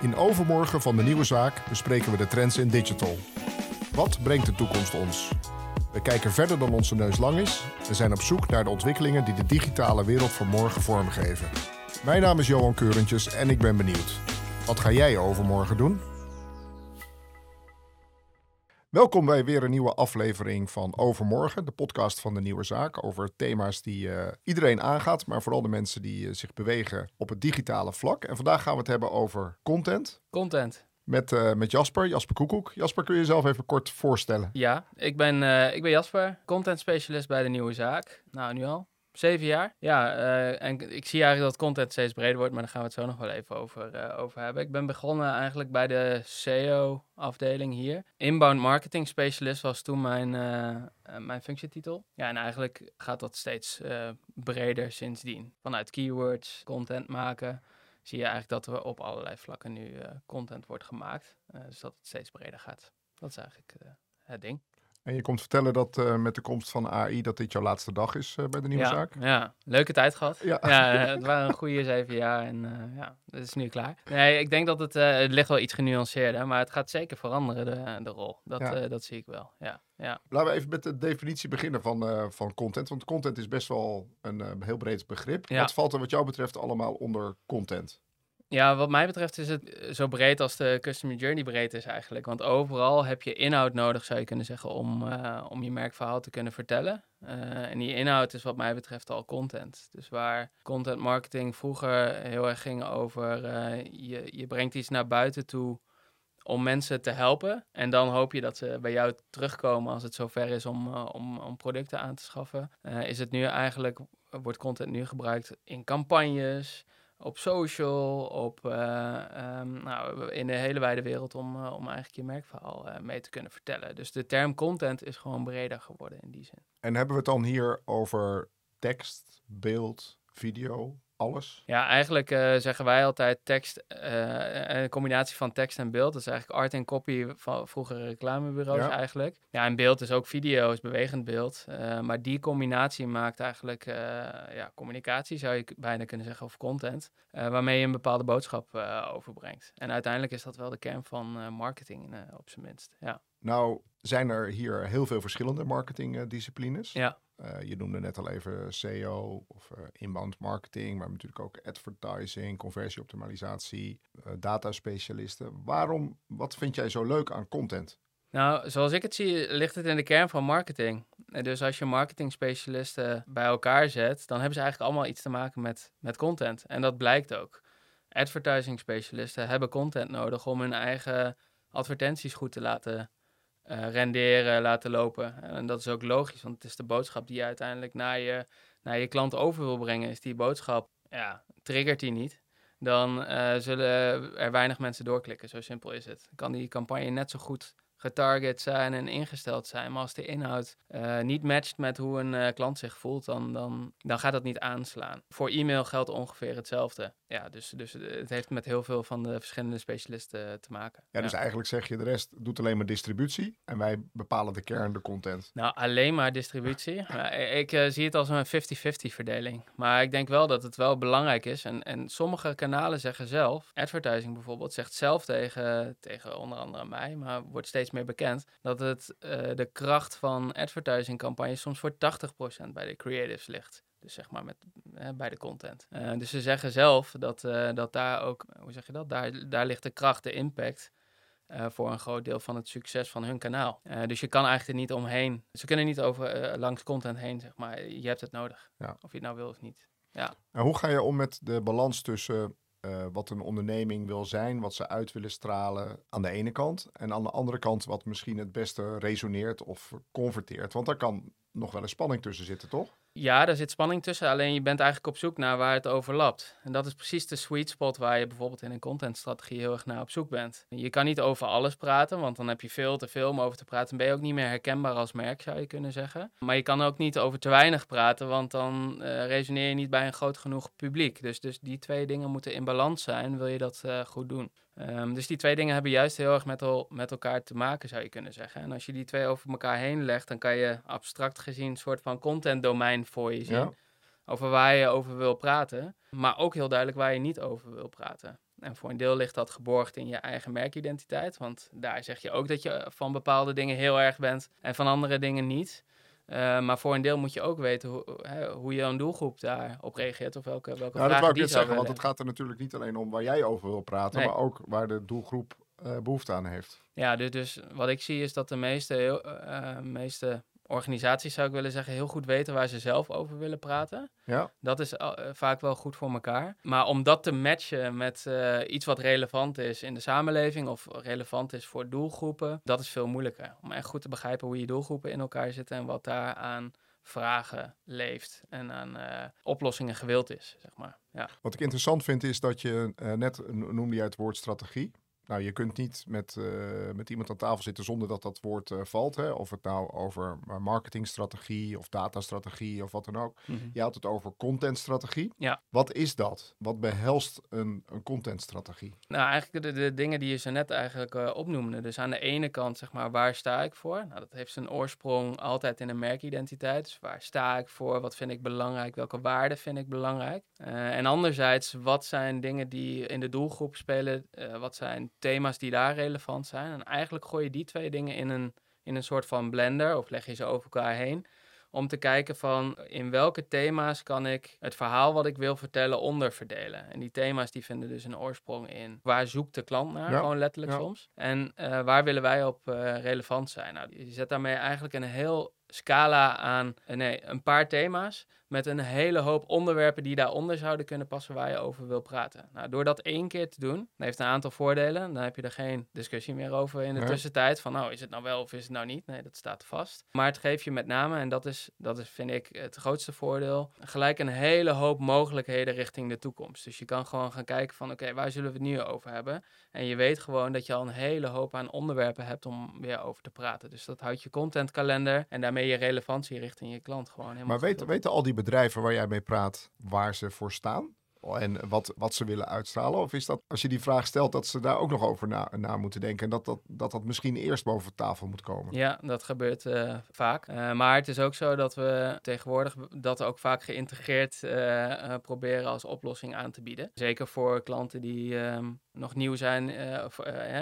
In overmorgen van de nieuwe zaak bespreken we de trends in digital. Wat brengt de toekomst ons? We kijken verder dan onze neus lang is en zijn op zoek naar de ontwikkelingen die de digitale wereld van morgen vormgeven. Mijn naam is Johan Keurentjes en ik ben benieuwd. Wat ga jij overmorgen doen? Welkom bij weer een nieuwe aflevering van Overmorgen, de podcast van de Nieuwe Zaak. Over thema's die uh, iedereen aangaat, maar vooral de mensen die uh, zich bewegen op het digitale vlak. En vandaag gaan we het hebben over content. Content. Met, uh, met Jasper, Jasper Koekoek. Jasper, kun je jezelf even kort voorstellen? Ja, ik ben, ik ben Jasper, content specialist bij de Nieuwe Zaak. Nou, nu al Zeven jaar. Ja, uh, en ik zie eigenlijk dat content steeds breder wordt, maar daar gaan we het zo nog wel even over, uh, over hebben. Ik ben begonnen eigenlijk bij de SEO-afdeling hier. Inbound marketing specialist was toen mijn, uh, mijn functietitel. Ja, en eigenlijk gaat dat steeds breder sindsdien. Vanuit keywords, content maken, zie je eigenlijk dat er op allerlei vlakken nu content wordt gemaakt. dus dat het steeds breder gaat. Dat is eigenlijk het ding. En je komt vertellen dat uh, met de komst van AI dat dit jouw laatste dag is uh, bij de nieuwe ja, zaak. Ja, leuke tijd gehad. Ja, ja het waren een goede zeven jaar en uh, ja, het is nu klaar. Nee, ik denk dat het, het ligt wel iets genuanceerder, maar het gaat zeker veranderen, de, de rol. Dat, ja. dat zie ik wel, ja. ja. Laten we even met de definitie beginnen van, van content, want content is best wel een heel breed begrip. Wat valt er wat jou betreft allemaal onder content? Ja, wat mij betreft is het eh, zo breed als de customer journey breed is eigenlijk. Want overal heb je inhoud nodig, zou je kunnen zeggen, om, uh, om je merkverhaal te kunnen vertellen. Uh, en die inhoud is wat mij betreft al content. Dus waar content marketing vroeger heel erg ging over je, je brengt iets naar buiten toe om mensen te helpen. En dan hoop je dat ze bij jou terugkomen als het zover is om, om, om producten aan te schaffen. is het nu eigenlijk, wordt content nu gebruikt in campagnes op social, op, uh, um, nou, in de hele wijde wereld om, uh, om eigenlijk je merkverhaal uh, mee te kunnen vertellen. Dus de term content is gewoon breder geworden in die zin. En hebben we het dan hier over tekst, beeld, video, alles? Ja, eigenlijk uh, zeggen wij altijd tekst, uh, een combinatie van tekst en beeld. Dat is eigenlijk art en copy van vroegere reclamebureaus ja. eigenlijk. Ja, en beeld is ook video, is bewegend beeld. Uh, maar die combinatie maakt eigenlijk ja, communicatie, zou je bijna kunnen zeggen, of content. waarmee je een bepaalde boodschap overbrengt. En uiteindelijk is dat wel de kern van marketing op zijn minst, ja. Nou, zijn er hier heel veel verschillende marketingdisciplines. Ja. Uh, je noemde net al even SEO of uh, inbound marketing, maar natuurlijk ook advertising, conversieoptimalisatie, uh, data specialisten. Waarom, wat vind jij zo leuk aan content? Nou, zoals ik het zie, ligt het in de kern van marketing. Dus als je marketing specialisten bij elkaar zet, dan hebben ze eigenlijk allemaal iets te maken met, met content. En dat blijkt ook. Advertising specialisten hebben content nodig om hun eigen advertenties goed te laten uh, renderen, laten lopen. En dat is ook logisch, want het is de boodschap die je uiteindelijk naar je, naar je klant over wil brengen. Is die boodschap, ja, triggert die niet, dan uh, zullen er weinig mensen doorklikken. Zo simpel is het. Kan die campagne net zo goed getarget zijn en ingesteld zijn. Maar als de inhoud uh, niet matcht met hoe een klant zich voelt, dan, dan, dan gaat dat niet aanslaan. Voor e-mail geldt ongeveer hetzelfde. Ja, dus, dus het heeft met heel veel van de verschillende specialisten te maken. Ja, dus eigenlijk zeg je de rest doet alleen maar distributie en wij bepalen de kern, de content. Nou, alleen maar distributie. ik uh, zie het als een 50-50 verdeling. Maar ik denk wel dat het wel belangrijk is. En, en sommige kanalen zeggen zelf, advertising bijvoorbeeld, zegt zelf tegen, tegen onder andere mij, maar wordt steeds meer bekend, dat het de kracht van advertising campagnes soms voor 80% bij de creatives ligt. Dus zeg maar met, bij de content. Uh, dus ze zeggen zelf dat, uh, dat daar ook, hoe zeg je dat? Daar, daar ligt de kracht, de impact uh, voor een groot deel van het succes van hun kanaal. dus je kan eigenlijk er niet omheen. Ze kunnen niet over langs content heen, zeg maar. Je hebt het nodig. Ja. Of je het nou wil of niet. Ja. En hoe ga je om met de balans tussen wat een onderneming wil zijn, wat ze uit willen stralen aan de ene kant. En aan de andere kant wat misschien het beste resoneert of converteert. Want daar kan nog wel een spanning tussen zitten, toch? Ja, daar zit spanning tussen. Alleen je bent eigenlijk op zoek naar waar het overlapt. En dat is precies de sweet spot waar je bijvoorbeeld in een contentstrategie heel erg naar op zoek bent. Je kan niet over alles praten, want dan heb je veel te veel om over te praten. Dan ben je ook niet meer herkenbaar als merk, zou je kunnen zeggen. Maar je kan ook niet over te weinig praten, want dan uh, resoneer je niet bij een groot genoeg publiek. Dus, dus die twee dingen moeten in balans zijn, wil je dat uh, goed doen. Um, dus die twee dingen hebben juist heel erg met, el met elkaar te maken, zou je kunnen zeggen. En als je die twee over elkaar heen legt, dan kan je abstract gezien een soort van content domein voor je zien. Ja. over waar je over wil praten, maar ook heel duidelijk waar je niet over wil praten. En voor een deel ligt dat geborgd in je eigen merkidentiteit, want daar zeg je ook dat je van bepaalde dingen heel erg bent en van andere dingen niet. Uh, maar voor een deel moet je ook weten hoe, hè, hoe je een doelgroep daarop reageert of welke, welke nou, vragen dat wou ik net zeggen, want het gaat er natuurlijk niet alleen om waar jij over wil praten, Nee. maar ook waar de doelgroep eh, behoefte aan heeft. Ja, dus, dus wat ik zie is dat de meeste, eh, meeste organisaties, zou ik willen zeggen, heel goed weten waar ze zelf over willen praten. Ja, Dat is eh, vaak wel goed voor elkaar. Maar om dat te matchen met eh, iets wat relevant is in de samenleving of relevant is voor doelgroepen, dat is veel moeilijker. Om echt goed te begrijpen hoe je doelgroepen in elkaar zitten en wat daar aan vragen leeft en aan eh, oplossingen gewild is, zeg maar. Ja. Wat ik interessant vind is dat je net no- noemde je het woord strategie. Nou, je kunt niet met, eh, met iemand aan tafel zitten zonder dat dat woord eh, valt. Hè? Of het nou over eh, marketingstrategie of datastrategie of wat dan ook. Je had het over contentstrategie. Ja. Wat is dat? Wat behelst een, een contentstrategie? Nou, eigenlijk de, de dingen die je zo net eigenlijk opnoemde. Dus aan de ene kant, zeg maar, waar sta ik voor? Nou, dat heeft zijn oorsprong altijd in een merkidentiteit. Dus waar sta ik voor? Wat vind ik belangrijk? Welke waarden vind ik belangrijk? En anderzijds, wat zijn dingen die in de doelgroep spelen? Wat zijn thema's die daar relevant zijn? En eigenlijk gooi je die twee dingen in een, in een soort van blender of leg je ze over elkaar heen om te kijken van in welke thema's kan ik het verhaal wat ik wil vertellen onderverdelen. En die thema's die vinden dus een oorsprong in waar zoekt de klant naar, Ja, gewoon letterlijk ja. soms. En eh, waar willen wij op eh, relevant zijn. Nou, je zet daarmee eigenlijk een heel scala aan, eh, nee, een paar thema's met een hele hoop onderwerpen die daaronder zouden kunnen passen waar je over wil praten. Nou, door dat één keer te doen, dat heeft een aantal voordelen. Dan heb je er geen discussie meer over in de Nee. tussentijd van, nou, is het nou wel of is het nou niet? Nee, dat staat vast. Maar het geeft je met name, en dat is, dat is vind ik het grootste voordeel, gelijk een hele hoop mogelijkheden richting de toekomst. Dus je kan gewoon gaan kijken van, oké, waar zullen we het nu over hebben? En je weet gewoon dat je al een hele hoop aan onderwerpen hebt om weer over te praten. Dus dat houdt je contentkalender en daarmee je relevantie richting je klant gewoon helemaal Maar weten, weten al die bedrijven waar jij mee praat waar ze voor staan? En wat, wat ze willen uitstralen? Of is dat, als je die vraag stelt, dat ze daar ook nog over na, na moeten denken? En dat dat, dat dat misschien eerst boven tafel moet komen? Ja, dat gebeurt eh, vaak. Eh, maar het is ook zo dat we tegenwoordig dat ook vaak geïntegreerd eh, proberen als oplossing aan te bieden. Zeker voor klanten die ehm, nog nieuw zijn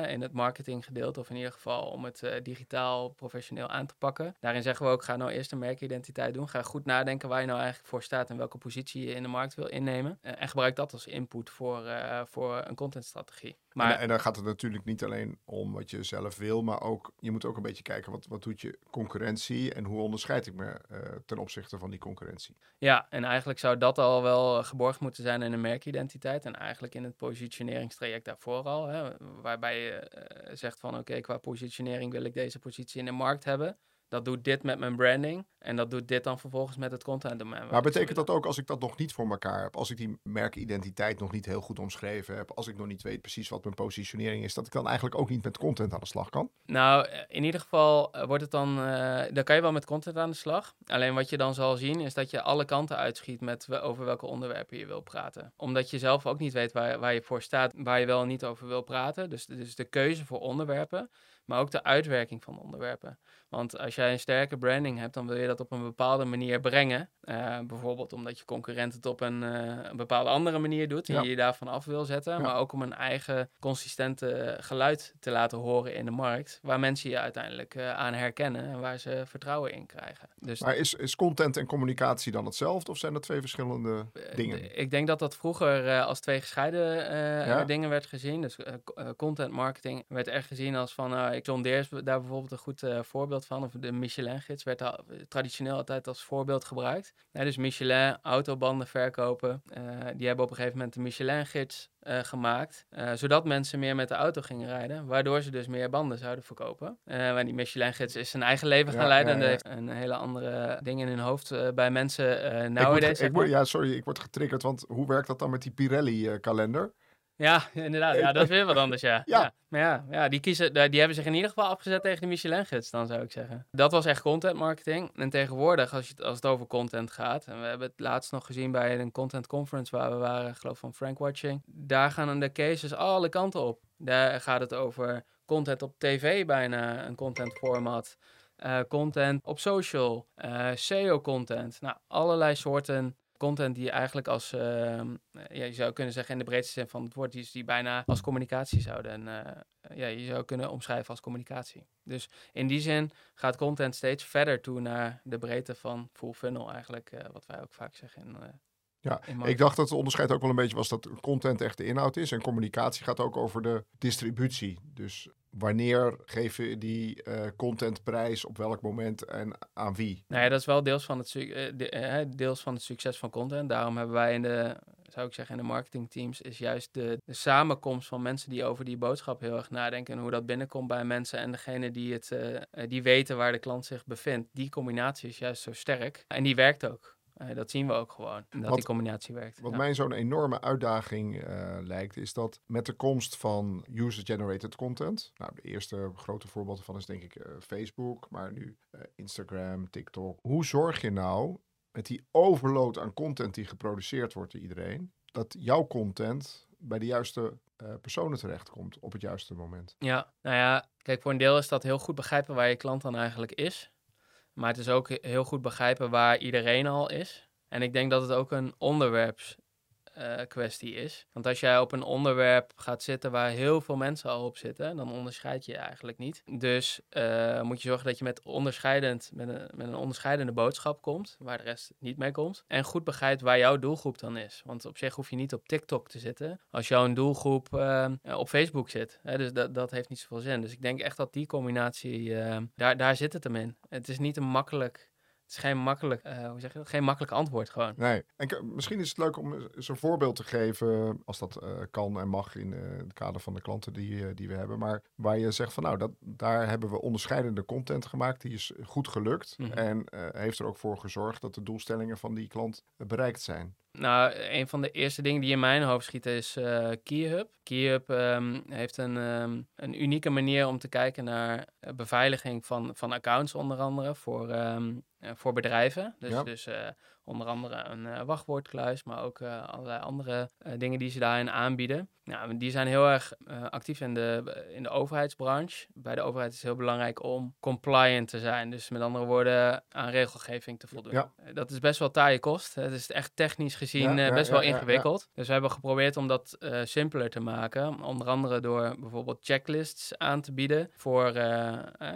in het marketinggedeelte, of in ieder geval om het digitaal professioneel aan te pakken. Daarin zeggen we ook, ga nou eerst een merkidentiteit doen. Ga goed nadenken waar je nou eigenlijk voor staat en welke positie je in de markt wil innemen. En gebruik dat als input voor, eh, voor een contentstrategie. Maar En, en dan gaat het natuurlijk niet alleen om wat je zelf wil, maar ook, je moet ook een beetje kijken wat, wat doet je concurrentie en hoe onderscheid ik me eh, ten opzichte van die concurrentie. Ja, en eigenlijk zou dat al wel eh, geborgd moeten zijn in een merkidentiteit. En eigenlijk in het positioneringstraject daarvoor al. Hè, waarbij je zegt van oké, qua positionering wil ik deze positie in de markt hebben. Dat doet dit met mijn branding. En dat doet dit dan vervolgens met het content domein. Maar betekent dat ook als ik dat nog niet voor elkaar heb, als ik die merkidentiteit nog niet heel goed omschreven heb, als ik nog niet weet precies wat mijn positionering is, dat ik dan eigenlijk ook niet met content aan de slag kan? Nou, eh, in ieder geval eh, wordt het dan. eh dan kan je wel met content aan de slag. Alleen wat je dan zal zien is dat je alle kanten uitschiet met we- over welke onderwerpen je wil praten. Omdat je zelf ook niet weet waar, waar je voor staat, waar je wel en niet over wil praten. Dus, dus de keuze voor onderwerpen, maar ook de uitwerking van onderwerpen. Want als jij een sterke branding hebt, dan wil je dat op een bepaalde manier brengen. Eh, bijvoorbeeld omdat je concurrent het op een, eh, een bepaalde andere manier doet en Ja. je je daarvan af wil zetten. Ja. Maar ook om een eigen consistente geluid te laten horen in de markt. Waar mensen je uiteindelijk eh, aan herkennen en waar ze vertrouwen in krijgen. Dus Maar is, is content en communicatie dan hetzelfde of zijn dat twee verschillende dingen? Ik denk dat dat vroeger als twee gescheiden Ja? dingen werd gezien. Dus co- content marketing werd echt gezien als van... ik John daar bijvoorbeeld een goed eh, voorbeeld van. Of de Michelin-gids werd al, traditioneel altijd als voorbeeld gebruikt. Dus Michelin, autobanden verkopen. eh, die hebben op een gegeven moment de Michelin-gids eh, gemaakt. eh, zodat mensen meer met de auto gingen rijden. Waardoor ze dus meer banden zouden verkopen. Eh maar die Michelin-gids is zijn eigen leven gaan leiden. ja, En heeft een hele andere ding in hun hoofd eh, bij mensen eh ik word, ik word, ja, sorry, ik word getriggerd, want hoe werkt dat dan met die Pirelli-kalender? Ja, inderdaad. Ja, dat is weer wat anders, ja. Ja. ja. Maar ja, ja die, kiezen, die hebben zich in ieder geval afgezet tegen de Michelin-gids, dan zou ik zeggen. Dat was echt content marketing. En tegenwoordig, als, je, het- als het over content gaat... en we hebben het laatst nog gezien bij een content conference... waar we waren, ik geloof van Frank Watching... daar gaan de cases alle kanten op. Daar gaat het over content op tv bijna, een content format... eh, content op social, eh, SEO-content. Nou, allerlei soorten content die eigenlijk als, ehm, ja, je zou kunnen zeggen in de breedste zin van het woord, die, die bijna als communicatie zouden. En ja, je zou kunnen omschrijven als communicatie. Dus in die zin gaat content steeds verder toe naar de breedte van full funnel eigenlijk, wat wij ook vaak zeggen in ja, ik dacht dat het onderscheid ook wel een beetje was dat content echt de inhoud is. En communicatie gaat ook over de distributie. Dus wanneer geef je die uh, content prijs, op welk moment en aan wie? Nou ja, dat is wel deels van, het, uh, deels van het succes van content. Daarom hebben wij in de, zou ik zeggen, in de marketingteams is juist de, de samenkomst van mensen die over die boodschap heel erg nadenken en hoe dat binnenkomt bij mensen en degene die, het, die weten waar de klant zich bevindt. Die combinatie is juist zo sterk en die werkt ook. Uh, dat zien we ook gewoon, dat wat, die combinatie werkt. Wat mij zo'n enorme uitdaging uh, lijkt, is dat met de komst van user-generated content, nou de eerste grote voorbeeld van is denk ik uh, Facebook, maar nu Instagram, TikTok. Hoe zorg je nou met die overload aan content die geproduceerd wordt door iedereen, dat jouw content bij de juiste personen terechtkomt op het juiste moment? Ja, nou ja, kijk, voor een deel is dat heel goed begrijpen waar je klant dan eigenlijk is. Maar het is ook heel goed begrijpen waar iedereen al is. En ik denk dat het ook een onderwerps uh, kwestie is. Want als jij op een onderwerp gaat zitten waar heel veel mensen al op zitten, dan onderscheid je, eigenlijk niet. Dus uh, moet je zorgen dat je met, onderscheidend, met, een, met een onderscheidende boodschap komt, waar de rest niet mee komt. En goed begrijpt waar jouw doelgroep dan is. Want op zich hoef je niet op TikTok te zitten als jouw doelgroep uh, op Facebook zit. Dus dat, dat heeft niet zoveel zin. Dus ik denk echt dat die combinatie, daar, daar zit het hem in. Het is niet een makkelijk is geen makkelijk, uh, hoe zeg je dat? Geen makkelijk antwoord gewoon. Nee. En misschien is het leuk om eens een voorbeeld te geven, als dat uh, kan en mag in uh, het kader van de klanten die, die we hebben. Maar waar je zegt van nou, dat, daar hebben we onderscheidende content gemaakt. Die is goed gelukt. Mm -hmm. En heeft er ook voor gezorgd dat de doelstellingen van die klant bereikt zijn. Nou, een van de eerste dingen die in mijn hoofd schieten is uh, KeyHub. KeyHub um, heeft een, um, een unieke manier om te kijken naar beveiliging van, van accounts onder andere voor, um, voor bedrijven. Dus, ja. dus uh, Onder andere een uh, wachtwoordkluis, maar ook uh, allerlei andere dingen die ze daarin aanbieden. Nou, die zijn heel erg actief in de, in de overheidsbranche. Bij de overheid is het heel belangrijk om compliant te zijn. Dus met andere woorden, aan regelgeving te voldoen. Ja. dat is best wel taaie kost. Het is echt technisch gezien ja, best wel ingewikkeld. Dus we hebben geprobeerd om dat simpeler te maken. Onder andere door bijvoorbeeld checklists aan te bieden voor,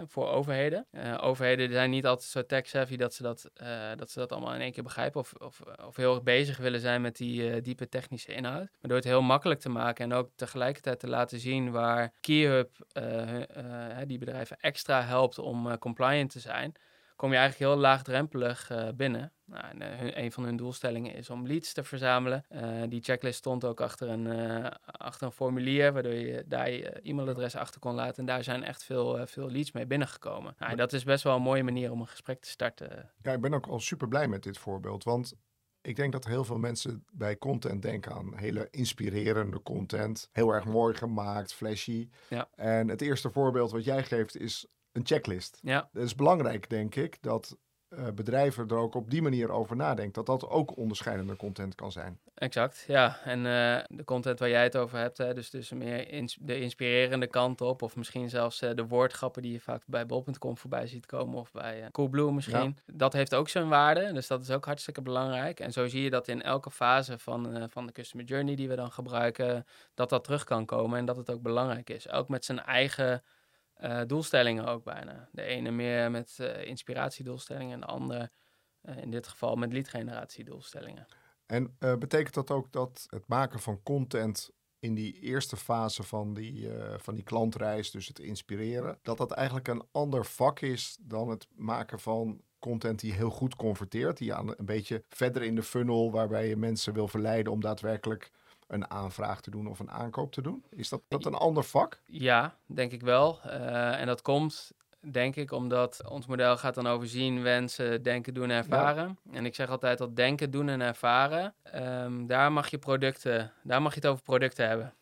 voor overheden. overheden zijn niet altijd zo tech-savvy dat, ze dat, dat ze dat allemaal in één keer begrijpen of, of, of heel erg bezig willen zijn met die uh, diepe technische inhoud. Maar door het heel makkelijk te maken en ook tegelijkertijd te laten zien waar KeyHub uh, die bedrijven extra helpt om compliant te zijn, kom je eigenlijk heel laagdrempelig binnen. Nou, en, een van hun doelstellingen is om leads te verzamelen. die checklist stond ook achter een, achter een formulier, waardoor je daar je e-mailadres achter kon laten. En daar zijn echt veel, veel leads mee binnengekomen. Nou, dat is best wel een mooie manier om een gesprek te starten. Ja, ik ben ook al super blij met dit voorbeeld. Want ik denk dat heel veel mensen bij content denken aan hele inspirerende content. Heel erg mooi gemaakt, flashy. Ja. En het eerste voorbeeld wat jij geeft is een checklist. Ja. Het is belangrijk, denk ik, dat uh, bedrijven er ook op die manier over nadenken. Dat dat ook onderscheidende content kan zijn. Exact, ja. En uh, de content waar jij het over hebt, hè, dus, dus meer ins de inspirerende kant op. Of misschien zelfs uh, de woordgrappen die je vaak bij bol.com voorbij ziet komen. Of bij Coolblue misschien. Ja. Dat heeft ook zijn waarde. Dus dat is ook hartstikke belangrijk. En zo zie je dat in elke fase van, van de customer journey die we dan gebruiken, dat dat terug kan komen. En dat het ook belangrijk is. Ook met zijn eigen uh, doelstellingen ook bijna. De ene meer met uh, inspiratiedoelstellingen en de andere uh, in dit geval met leadgeneratiedoelstellingen. En betekent dat ook dat het maken van content in die eerste fase van die, van die klantreis, dus het inspireren, dat dat eigenlijk een ander vak is dan het maken van content die heel goed converteert, die aan een beetje verder in de funnel, waarbij je mensen wil verleiden om daadwerkelijk een aanvraag te doen of een aankoop te doen? Is dat, dat een ander vak? Ja, denk ik wel. Uh, en dat komt denk ik, omdat ons model gaat dan over zien, wensen, denken, doen, ervaren. Ja. En ik zeg altijd dat denken, doen en ervaren, um, daar mag je producten, daar mag je het over producten hebben.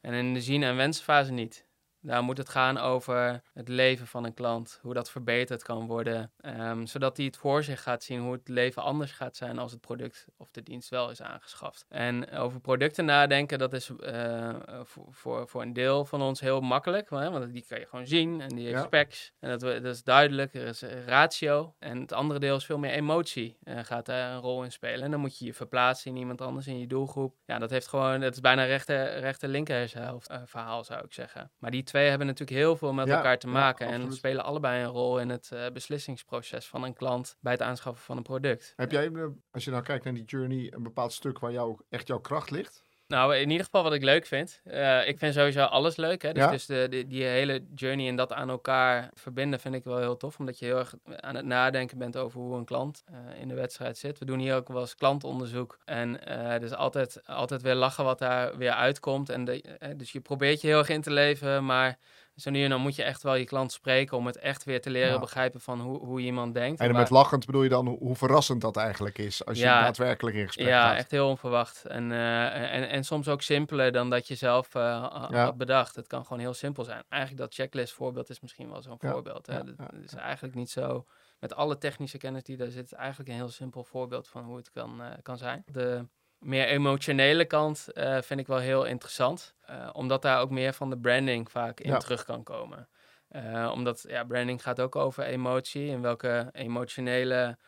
En in de zien- en wensenfase niet. Daar moet het gaan over het leven van een klant, hoe dat verbeterd kan worden, ehm, zodat hij het voor zich gaat zien hoe het leven anders gaat zijn als het product of de dienst wel is aangeschaft. En over producten nadenken, dat is uh, voor, voor, voor een deel van ons heel makkelijk, want die kan je gewoon zien en die heeft specs en dat, dat, is duidelijk, er is ratio. En het andere deel is veel meer emotie, uh, gaat daar een rol in spelen. En dan moet je je verplaatsen in iemand anders, in je doelgroep. Ja, dat heeft gewoon, het is bijna rechter, rechter linker uh, verhaal zou ik zeggen. Maar die twee hebben natuurlijk heel veel met elkaar te maken en spelen allebei een rol in het uh, beslissingsproces van een klant bij het aanschaffen van een product. Heb jij, als je nou kijkt naar die journey, een bepaald stuk waar jou echt jouw kracht ligt? Nou, in ieder geval wat ik leuk vind. Uh, ik vind sowieso alles leuk. Hè? Dus, ja? dus de, die hele journey en dat aan elkaar verbinden vind ik wel heel tof. Omdat je heel erg aan het nadenken bent over hoe een klant uh, in de wedstrijd zit. We doen hier ook wel eens klantonderzoek. En uh, dus altijd, altijd weer lachen wat daar weer uitkomt. En de, dus je probeert je heel erg in te leven, maar zo nu en dan moet je echt wel je klant spreken om het echt weer te leren begrijpen van hoe, hoe iemand denkt. En met lachend bedoel je dan hoe verrassend dat eigenlijk is als je daadwerkelijk in gesprek ja, gaat. Ja, echt heel onverwacht. En, uh, en, en soms ook simpeler dan dat je zelf uh, had bedacht. Het kan gewoon heel simpel zijn. Eigenlijk dat checklist voorbeeld is misschien wel zo'n voorbeeld. Hè? Dat is eigenlijk niet zo, met alle technische kennis die daar zit, eigenlijk een heel simpel voorbeeld van hoe het kan, uh, kan zijn. De meer emotionele kant uh, vind ik wel heel interessant. Uh, omdat daar ook meer van de branding vaak in terug kan komen. Uh, omdat ja, branding gaat ook over emotie. En welke emotionele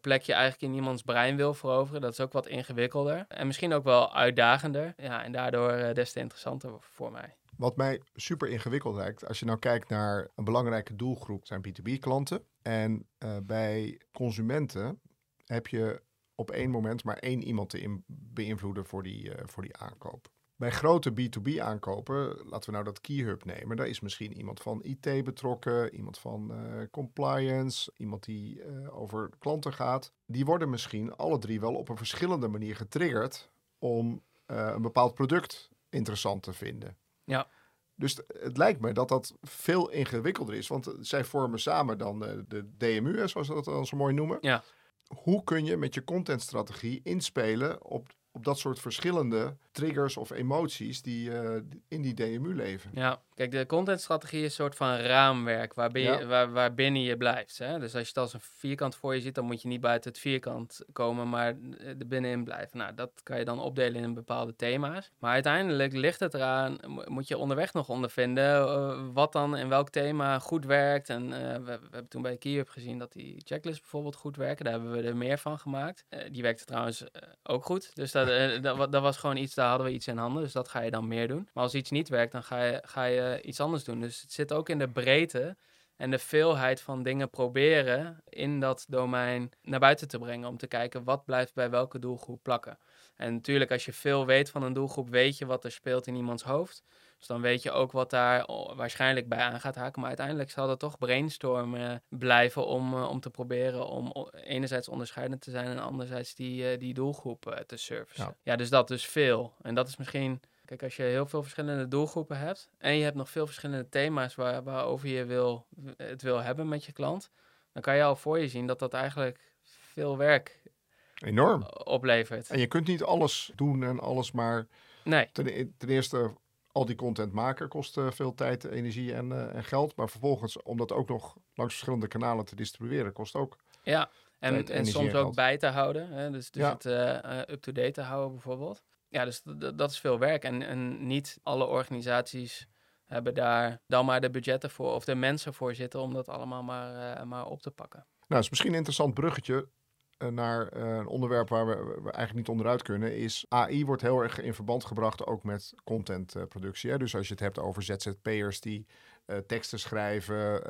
plek je eigenlijk in iemands brein wil veroveren. Dat is ook wat ingewikkelder. En misschien ook wel uitdagender. Ja, en daardoor des te interessanter voor mij. Wat mij super ingewikkeld lijkt, als je nou kijkt naar een belangrijke doelgroep, zijn B2B-klanten. En bij consumenten heb je op één moment maar één iemand te beïnvloeden voor die, uh, voor die aankoop. Bij grote B2B aankopen, laten we nou dat KeyHub nemen, daar is misschien iemand van IT betrokken, iemand van uh, compliance, iemand die uh, over klanten gaat. Die worden misschien alle drie wel op een verschillende manier getriggerd om een bepaald product interessant te vinden. Ja. Dus het lijkt me dat dat veel ingewikkelder is, want zij vormen samen dan de DMU, zoals we dat dan zo mooi noemen. Ja hoe kun je met je contentstrategie inspelen op, op dat soort verschillende triggers of emoties die uh, in die DMU leven? Ja, Kijk, de contentstrategie is een soort van raamwerk waarbinnen je, waar, waar binnen je blijft. Hè? Dus als je het als een vierkant voor je ziet, dan moet je niet buiten het vierkant komen, maar er binnenin blijven. Nou, dat kan je dan opdelen in bepaalde thema's. Maar uiteindelijk ligt het eraan, moet je onderweg nog ondervinden uh, wat dan in welk thema goed werkt. En uh, we, we, hebben toen bij KeyUp gezien dat die checklists bijvoorbeeld goed werken. Daar hebben we er meer van gemaakt. Die werkte trouwens ook goed. Dus dat, dat, dat was gewoon iets, daar hadden we iets in handen. Dus dat ga je dan meer doen. Maar als iets niet werkt, dan ga je, ga je iets anders doen. Dus het zit ook in de breedte en de veelheid van dingen proberen in dat domein naar buiten te brengen. Om te kijken wat blijft bij welke doelgroep plakken. En natuurlijk, als je veel weet van een doelgroep, weet je wat er speelt in iemands hoofd. Dus dan weet je ook wat daar waarschijnlijk bij aan gaat haken. Maar uiteindelijk zal er toch brainstormen blijven om, uh, om te proberen om enerzijds onderscheidend te zijn en anderzijds die, uh, die doelgroep te servicen. Ja. ja, dus dat dus veel. En dat is misschien Kijk, als je heel veel verschillende doelgroepen hebt en je hebt nog veel verschillende thema's waar, waarover je wil, het wil hebben met je klant, dan kan je al voor je zien dat dat eigenlijk veel werk Enorm. oplevert. En je kunt niet alles doen en alles maar. Nee. Ten, e-, ten eerste, al die content maken kost uh, veel tijd, energie en, uh, en, geld. Maar vervolgens, om dat ook nog langs verschillende kanalen te distribueren, kost ook. Ja, en, en soms ook bij te houden. Hè? Dus, dus ja. het uh, up-to-date te houden bijvoorbeeld ja, dus dat is veel werk. En, en niet alle organisaties hebben daar dan maar de budgetten voor of de mensen voor zitten om dat allemaal maar, maar op te pakken. Nou, is misschien een interessant bruggetje naar uh, een onderwerp waar we, we, eigenlijk niet onderuit kunnen. Is AI wordt heel erg in verband gebracht ook met contentproductie. Dus als je het hebt over ZZP'ers die teksten schrijven,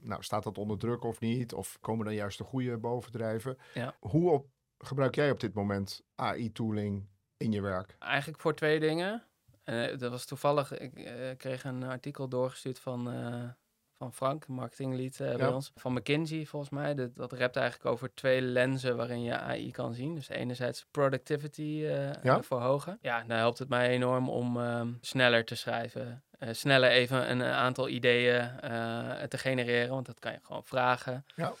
nou, staat dat onder druk of niet? Of komen dan juist de goede bovendrijven? Ja. Hoe op, gebruik jij op dit moment AI-tooling in je werk? Eigenlijk voor twee dingen. Uh, dat was toevallig, ik kreeg een artikel doorgestuurd van, van Frank, marketinglead ja. bij ons, van McKinsey volgens mij. Dat, dat rept eigenlijk over twee lenzen waarin je AI kan zien. Dus enerzijds productivity ja? verhogen. Ja, dan helpt het mij enorm om ehm, sneller te schrijven. Sneller even een aantal ideeën te genereren, want dat kan je gewoon vragen. Ja.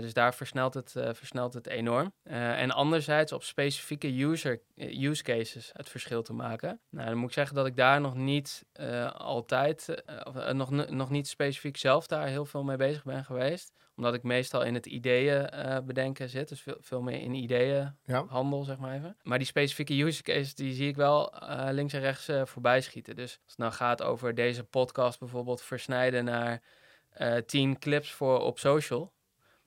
Dus daar versnelt het, versnelt het enorm. En anderzijds op specifieke user, use cases het verschil te maken. Nou, dan moet ik zeggen dat ik daar nog niet altijd, of, nog, nog niet specifiek zelf daar heel veel mee bezig ben geweest omdat ik meestal in het ideeën bedenken zit. Dus veel, veel meer in ideeën ja. handel, zeg maar even. Maar die specifieke use cases, die zie ik wel links en rechts voorbij schieten. Dus als het nou gaat over deze podcast bijvoorbeeld versnijden naar tien clips voor op social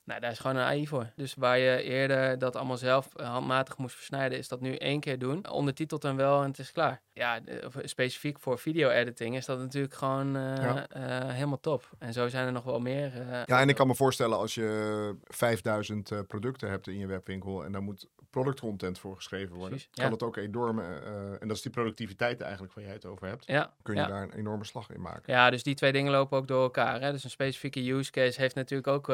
nou, daar is gewoon een AI voor. Dus waar je eerder dat allemaal zelf eh, handmatig moest versnijden, is dat nu één keer doen. Ondertitelt en wel en het is klaar. Ja, specifiek voor video-editing is dat natuurlijk gewoon uh, uh, helemaal top. En zo zijn er nog wel meer. ja, en ik kan me voorstellen als je 5000 producten hebt in je webwinkel en dan moet product content voor geschreven worden, kan het ook enorm, en dat is die productiviteit eigenlijk waar jij het over hebt, ja. kun je daar een enorme slag in maken. Ja, dus die twee dingen lopen ook door elkaar. Hè? Dus een specifieke use case heeft natuurlijk ook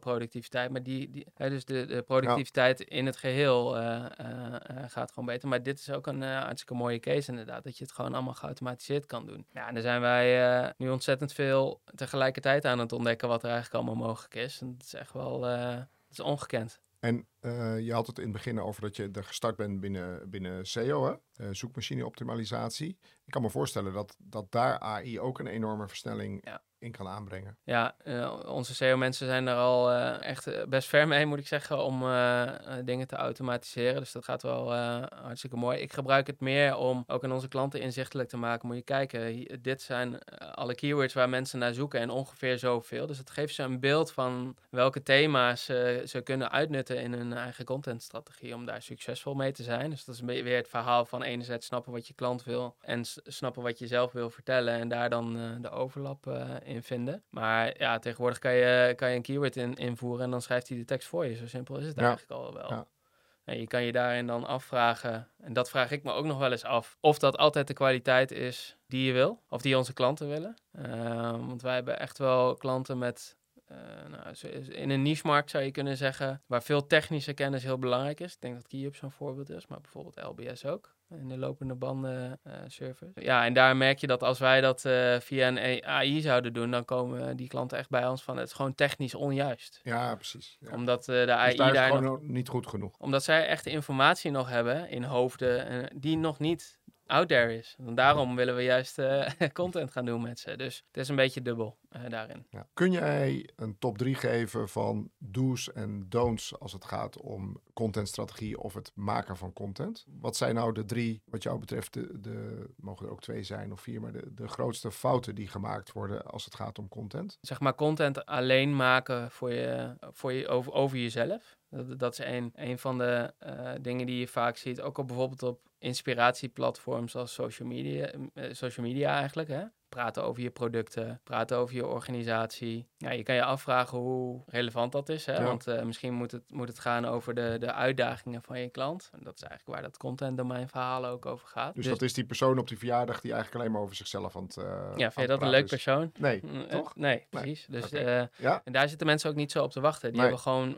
productiviteit productiviteit. Maar die, die dus de, de productiviteit in het geheel uh, uh, gaat gewoon beter. Maar dit is ook een hartstikke mooie case inderdaad. Dat je het gewoon allemaal geautomatiseerd kan doen. Ja, en daar zijn wij nu ontzettend veel tegelijkertijd aan het ontdekken wat er eigenlijk allemaal mogelijk is. En dat is echt wel het is ongekend. En je had het in het begin over dat je er gestart bent binnen, binnen SEO, hè? Uh, zoekmachine optimalisatie. Ik kan me voorstellen dat, dat daar AI ook een enorme versnelling ja in kan aanbrengen. Ja, uh, onze SEO-mensen zijn er al uh, echt eh, best ver mee, moet ik zeggen, om dingen te automatiseren. Dus dat gaat wel hartstikke mooi. Ik gebruik het meer om ook aan onze klanten inzichtelijk te maken. Moet je kijken, dit zijn alle keywords waar mensen naar zoeken en ongeveer zoveel. Dus het geeft ze een beeld van welke thema's ze kunnen uitnutten in hun eigen contentstrategie om daar succesvol mee te zijn. Dus dat is weer het verhaal van enerzijds snappen wat je klant wil en snappen wat je zelf wil vertellen en daar dan de overlap in in vinden. Maar ja, tegenwoordig kan je, kan je een keyword in, invoeren en dan schrijft hij de tekst voor je. Zo simpel is het eigenlijk al wel. Ja. En je kan je daarin dan afvragen, en dat vraag ik me ook nog wel eens af, of dat altijd de kwaliteit is die je wil, of die onze klanten willen. Ehm, want wij hebben echt wel klanten met uh, nou, in een niche-markt zou je kunnen zeggen, waar veel technische kennis heel belangrijk is. Ik denk dat KeyUp zo'n voorbeeld is, maar bijvoorbeeld LBS ook in de lopende banden uh, service. Ja, en daar merk je dat als wij dat uh, via een AI zouden doen, dan komen die klanten echt bij ons van het is gewoon technisch onjuist. Ja, precies. Ja. Omdat uh, de AI dus daar, daar gewoon nog, niet goed genoeg. Omdat zij echt informatie nog hebben in hoofden die nog niet out there is. En daarom willen we juist uh, content gaan doen met ze. Dus het is een beetje dubbel uh, daarin. Ja. Kun jij een top 3 geven van do's en don'ts als het gaat om contentstrategie of het maken van content? Wat zijn nou de drie, wat jou betreft, de, de mogen er ook twee zijn of vier, maar de, de grootste fouten die gemaakt worden als het gaat om content? Zeg maar content alleen maken voor je, voor je, over, over jezelf. Dat, dat is een, een van de uh, dingen die je vaak ziet. Ook al bijvoorbeeld op inspiratieplatforms als social media, uh, social media eigenlijk. Hè? Praten over je producten, praten over je organisatie. Ja, je kan je afvragen hoe relevant dat is. Hè? Want uh, misschien moet het, moet het gaan over de, de uitdagingen van je klant. En dat is eigenlijk waar dat content domein verhaal ook over gaat. Dus, dus, dat is die persoon op die verjaardag die eigenlijk alleen maar over zichzelf aan het Ja, vind je dat een leuk persoon? Nee, mm, toch? Nee, precies. Dus ja. en daar zitten mensen ook niet zo op te wachten. Die hebben gewoon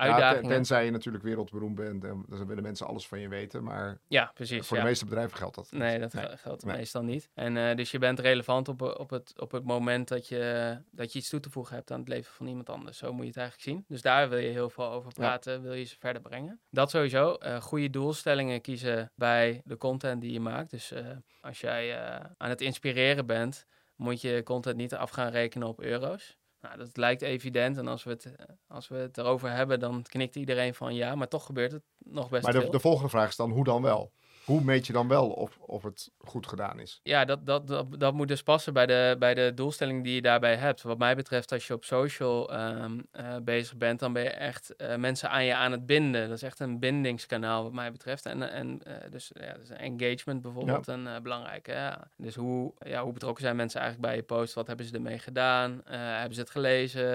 uitdagingen. Ja, tenzij je natuurlijk wereldberoemd bent, en dan willen mensen alles van je weten. Maar ja, precies, voor de meeste bedrijven geldt dat. Nee, dat geldt meestal niet. En uh, dus je bent relevant op, op, het, op het moment dat je, dat je iets toe te voegen hebt aan het leven van iemand anders. Zo moet je het eigenlijk zien. Dus daar wil je heel veel over praten, wil je ze verder brengen. Dat sowieso. Uh, goede doelstellingen kiezen bij de content die je maakt. Dus uh, als jij aan het inspireren bent, moet je content niet af gaan rekenen op euro's. Nou, dat lijkt evident. En als we, het, eh, als we het erover hebben, dan knikt iedereen van ja. Maar toch gebeurt het nog best maar de, Maar de volgende vraag is dan, hoe dan wel? Hoe meet je dan wel of, of het goed gedaan is? Ja, dat, dat, dat, dat moet dus passen bij de, bij de doelstelling die je daarbij hebt. Wat mij betreft, als je op social um, uh, bezig bent, dan ben je echt uh, mensen aan je aan het binden. Dat is echt een bindingskanaal wat mij betreft. En, en uh, dus ja, dus engagement bijvoorbeeld ja. een belangrijke. Ja. Dus hoe, ja, hoe betrokken zijn mensen eigenlijk bij je post? Wat hebben ze ermee gedaan? hebben ze het gelezen?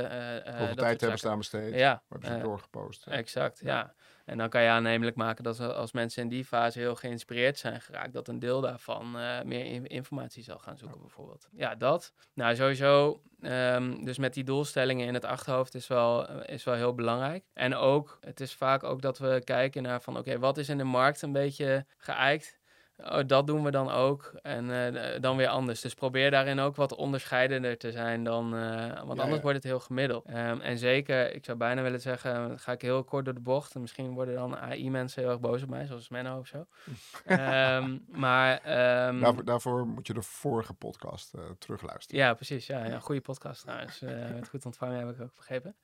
Hoeveel tijd hebben ze aan besteed? Ja. Hebben ze doorgepost? Exact, ja. En dan kan je aannemelijk maken dat als mensen in die fase heel geïnspireerd zijn geraakt, dat een deel daarvan uh, meer informatie zal gaan zoeken, bijvoorbeeld. Ja, dat. Nou, sowieso. Um, dus met die doelstellingen in het achterhoofd is wel, is wel heel belangrijk. En ook, het is vaak ook dat we kijken naar van, oké, wat is in de markt een beetje geëikt? Oh, dat doen we dan ook. En eh, dan weer anders. Dus probeer daarin ook wat onderscheidender te zijn dan. eh, want Ja, anders ja. wordt het heel gemiddeld. Ehm, en zeker, ik zou bijna willen zeggen, ga ik heel kort door de bocht. En misschien worden dan AI-mensen heel erg boos op mij, zoals Menno of zo. Ehm, maar. ehm, Daarvoor, daarvoor moet je de vorige podcast eh, terugluisteren. ja, precies. Ja, ja goede podcast trouwens. Werd goed ontvangen, heb ik ook begrepen.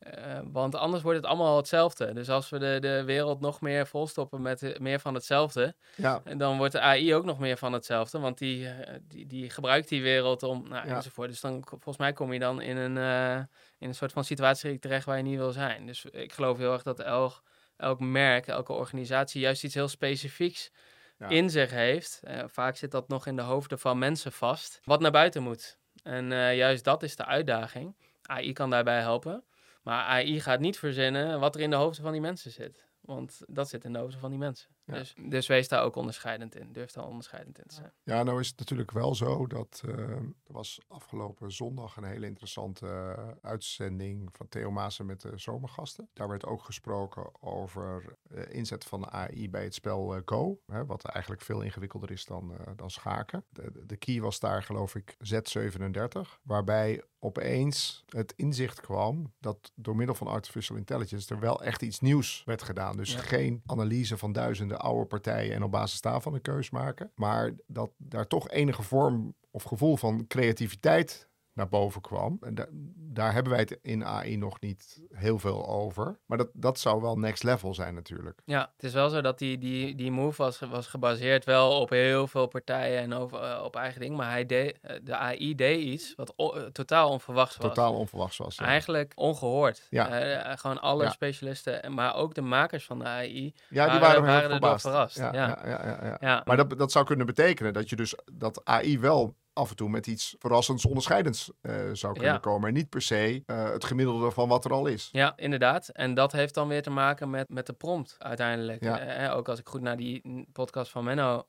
Want anders wordt het allemaal hetzelfde. Dus als we de, de wereld nog meer volstoppen met meer van hetzelfde, Ja, en dan wordt de AI ook nog meer van hetzelfde. Want die, eh, die, die gebruikt die wereld om, nou, Ja. enzovoort. Dus dan, volgens mij kom je dan in een, eh, in een soort van situatie terecht waar je niet wil zijn. Dus ik geloof heel erg dat elk, elk merk, elke organisatie juist iets heel specifieks Ja. in zich heeft. Eh, vaak zit dat nog in de hoofden van mensen vast, wat naar buiten moet. En juist dat is de uitdaging. AI kan daarbij helpen. Maar AI gaat niet verzinnen wat er in de hoofden van die mensen zit. Want dat zit in de hoofden van die mensen. Ja. Dus, dus wees daar ook onderscheidend in. Durf daar onderscheidend in te zijn. Ja, nou is het natuurlijk wel zo dat eh, er was afgelopen zondag een hele interessante eh, uitzending van Theo Maassen met de zomergasten. Daar werd ook gesproken over eh, inzet van AI bij het spel Go, hè, wat eigenlijk veel ingewikkelder is dan, eh, dan schaken. De, de key was daar geloof ik Z37, waarbij opeens het inzicht kwam dat door middel van artificial intelligence er wel echt iets nieuws werd gedaan. Dus Ja. geen analyse van duizenden oude partijen en op basis daarvan een keus maken, maar dat daar toch enige vorm of gevoel van creativiteit naar boven kwam. En da- daar hebben wij het in AI nog niet heel veel over. Maar dat, dat zou wel next level zijn natuurlijk. Ja, het is wel zo dat die, die, die move was, was gebaseerd wel op heel veel partijen en over, eh, op eigen ding. Maar hij deed, eh, de AI deed iets wat eh, totaal onverwachts was. Totaal onverwachts was. ja. Eigenlijk ongehoord. Ja. Eh, gewoon alle Ja. specialisten, en- maar ook de makers van de AI. Ja, die waren- waren, heel waren verbaasd. verrast. Ja, ja, ja. Ja, Maar dat, dat zou kunnen betekenen dat je dus dat AI wel af en toe met iets verrassends onderscheidends eh, zou kunnen Ja. komen. En niet per se eh, het gemiddelde van wat er al is. Ja, inderdaad. En dat heeft dan weer te maken met, met de prompt uiteindelijk. Ja. Eh, ook als ik goed naar die podcast van Menno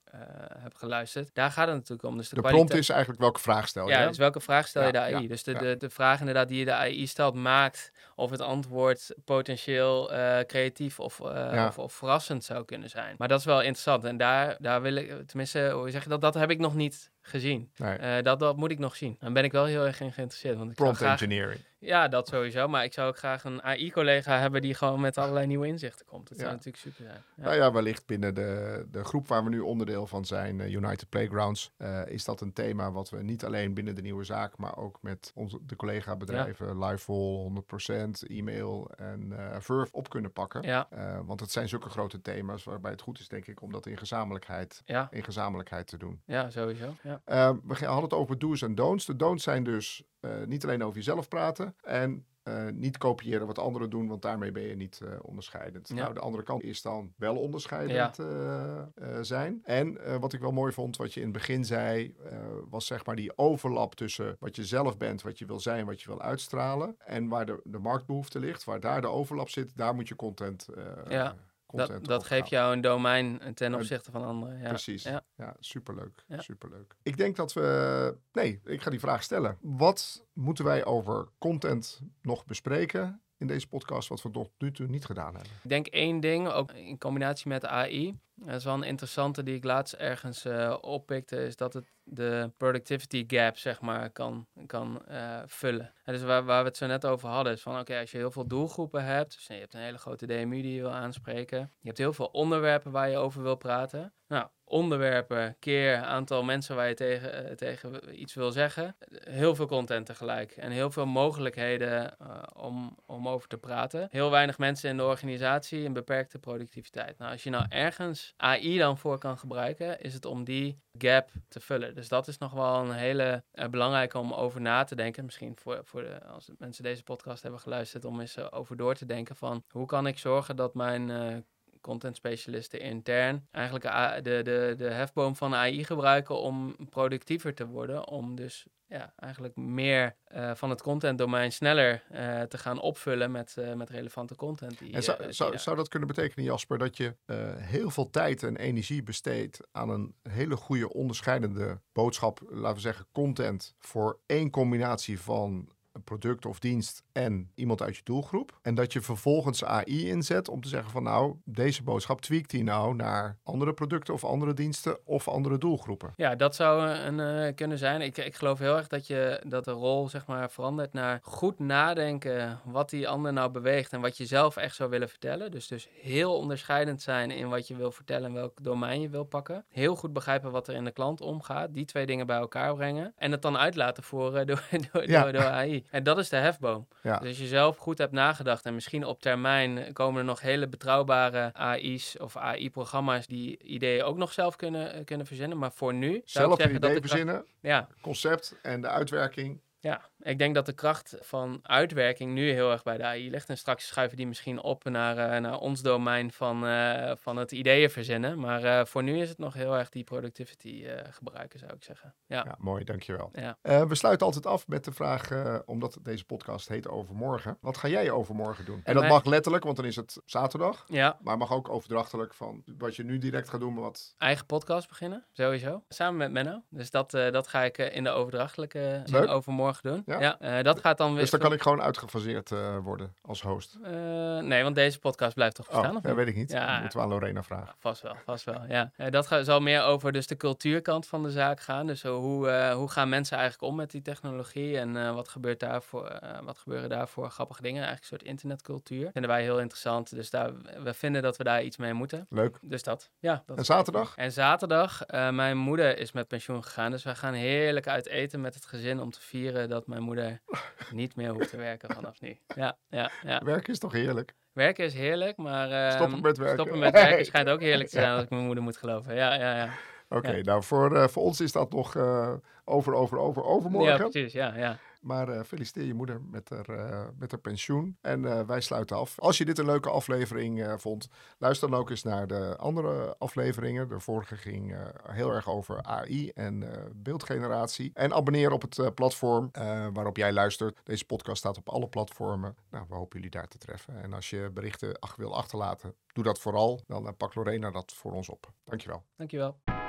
heb geluisterd. Daar gaat het natuurlijk om. Dus de, prompt is eigenlijk welke vraag stel je. Ja, dus welke vraag stel je de AI? dus de, de, de vraag inderdaad die je de AI stelt maakt of het antwoord potentieel creatief of, of, of verrassend zou kunnen zijn. Maar dat is wel interessant. En daar, daar wil ik, tenminste, hoe zeg je dat? Dat heb ik nog niet gezien. Nee. Eh, dat, dat moet ik nog zien. Daar ben ik wel heel erg in geïnteresseerd. Want ik Prompt graag, engineering. Ja, dat sowieso. Maar ik zou ook graag een AI-collega hebben die gewoon met allerlei nieuwe inzichten komt. Dat zou Ja. natuurlijk super zijn. Ja. Nou ja, wellicht binnen de, de groep waar we nu onderdeel van zijn, eh, United Playgrounds, eh, is dat een thema wat we niet alleen binnen de nieuwe zaak, maar ook met onze, de collega-bedrijven Liveful, 100%, e-mail en eh Verve op kunnen pakken. ja, want het zijn zulke grote thema's waarbij het goed is, denk ik, om dat in gezamenlijkheid, in gezamenlijkheid te doen. ja, sowieso. Ja. We hadden het over do's en don'ts. De don'ts zijn dus niet alleen over jezelf praten en eh, niet kopiëren wat anderen doen, want daarmee ben je niet eh, onderscheidend. Ja. Nou, de andere kant is dan wel onderscheidend eh, eh, zijn. En eh, wat ik wel mooi vond, wat je in het begin zei, eh, was zeg maar die overlap tussen wat je zelf bent, wat je wil zijn, wat je wil uitstralen. En waar de, de marktbehoefte ligt, waar daar de overlap zit, daar moet je content. eh, Ja, content Dat, dat geeft jou een domein ten opzichte van anderen. Ja. Precies. Ja. Ja, superleuk. Ja. Superleuk. Ik denk dat we. Nee, ik ga die vraag stellen. Wat moeten wij over content nog bespreken in deze podcast, wat we tot nu toe niet gedaan hebben? Ik denk één ding, ook in combinatie met AI. Dat is wel een interessante die ik laatst ergens eh, oppikte, is dat het de productivity gap, zeg maar, kan, kan eh, vullen. En dus waar, waar we het zo net over hadden, is van oké, als je heel veel doelgroepen hebt, dus je hebt een hele grote DMU die je wil aanspreken, je hebt heel veel onderwerpen waar je over wil praten. Nou, onderwerpen keer aantal mensen waar je tegen, eh, tegen iets wil zeggen. Heel veel content tegelijk en heel veel mogelijkheden om, om over te praten. Heel weinig mensen in de organisatie en beperkte productiviteit. Nou, als je nou ergens AI dan voor kan gebruiken, is het om die gap te vullen. Dus dat is nog wel een hele eh, belangrijke om over na te denken. Misschien voor, voor de, als mensen deze podcast hebben geluisterd, om eens eh, over door te denken van hoe kan ik zorgen dat mijn eh, content specialisten intern eigenlijk de, de, de hefboom van AI gebruiken om productiever te worden. Om dus ja, eigenlijk meer eh, van het contentdomein sneller eh, te gaan opvullen met, eh, met relevante content. Die, En zou, zou, zou dat kunnen betekenen, Jasper, dat je heel veel tijd en energie besteedt aan een hele goede onderscheidende boodschap, laten we zeggen content, voor één combinatie van een product of dienst en iemand uit je doelgroep. En dat je vervolgens AI inzet om te zeggen van nou, deze boodschap tweakt die nou naar andere producten of andere diensten of andere doelgroepen. Ja, dat zou een, uh, kunnen zijn. Ik, ik geloof heel erg dat, je, dat de rol zeg maar, verandert naar goed nadenken wat die ander nou beweegt en wat je zelf echt zou willen vertellen. Dus, dus heel onderscheidend zijn in wat je wil vertellen en welk domein je wil pakken. Heel goed begrijpen wat er in de klant omgaat. Die twee dingen bij elkaar brengen. En het dan uitlaten voeren door, door, door, door, AI. En dat is de hefboom. Dus als je zelf goed hebt nagedacht en misschien op termijn komen er nog hele betrouwbare AI's of AI-programma's die ideeën ook nog zelf kunnen, kunnen verzinnen. Maar voor nu. Zelf een idee verzinnen, ja. concept en de uitwerking ja, ik denk dat de kracht van uitwerking nu heel erg bij de AI ligt. En straks schuiven die misschien op naar, uh, naar ons domein van, uh, van het ideeën verzinnen. Maar uh, voor nu is het nog heel erg die productivity gebruiken, zou ik zeggen. Ja, ja mooi, dankjewel. Ja. we sluiten altijd af met de vraag, omdat deze podcast heet Overmorgen. Wat ga jij overmorgen doen? En, en dat mag letterlijk, want dan is het zaterdag. Ja. Maar mag ook overdrachtelijk van wat je nu direct gaat doen. Wat... Eigen podcast beginnen, sowieso. Samen met Menno. Dus dat, dat ga ik in de overdrachtelijke overmorgen doen. Ja, uh, dat gaat dan weer. Dus dan kan ik gewoon uitgefaseerd uh, worden als host. Uh, nee, want deze podcast blijft toch bestaan? Oh, of ja, weet ik niet. Ja, moeten we aan Lorena vragen. Vast wel, vast wel. Ja, dat gaat, zal meer over dus de cultuurkant van de zaak gaan. Dus hoe, hoe gaan mensen eigenlijk om met die technologie en wat gebeurt daarvoor? wat gebeuren daarvoor grappige dingen? Eigenlijk een soort internetcultuur. Vinden wij heel interessant. Dus daar, we vinden dat we daar iets mee moeten. Leuk. Dus dat. Ja. Dat en zaterdag? En zaterdag, mijn moeder is met pensioen gegaan, dus wij gaan heerlijk uit eten met het gezin om te vieren dat mijn moeder niet meer hoeft te werken vanaf nu. Ja, ja, ja. Werken is toch heerlijk? Werken is heerlijk, maar uh, stoppen met werken. Stoppen met werken schijnt ook heerlijk te zijn als ik mijn moeder moet geloven. Ja, ja, ja. Oké, nou voor, uh, voor ons is dat nog uh, over, over, over, overmorgen. Ja, precies. Ja, ja. Maar uh, feliciteer je moeder met haar, uh, met haar pensioen. En uh, wij sluiten af. Als je dit een leuke aflevering vond, luister dan ook eens naar de andere afleveringen. De vorige ging heel erg over AI en beeldgeneratie. En abonneer op het platform waarop jij luistert. Deze podcast staat op alle platformen. Nou, we hopen jullie daar te treffen. En als je berichten ach, wil achterlaten, doe dat vooral. Dan pakt Lorena dat voor ons op. Dankjewel. Dankjewel.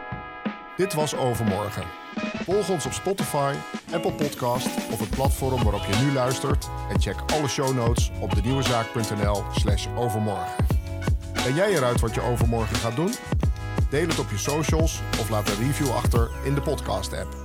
Dit was Overmorgen. Volg ons op Spotify, Apple Podcast of het platform waarop je nu luistert. En check alle show notes op denieuwezaak.nl slash overmorgen. Ben jij eruit wat je overmorgen gaat doen? Deel het op je socials of laat een review achter in de podcast app.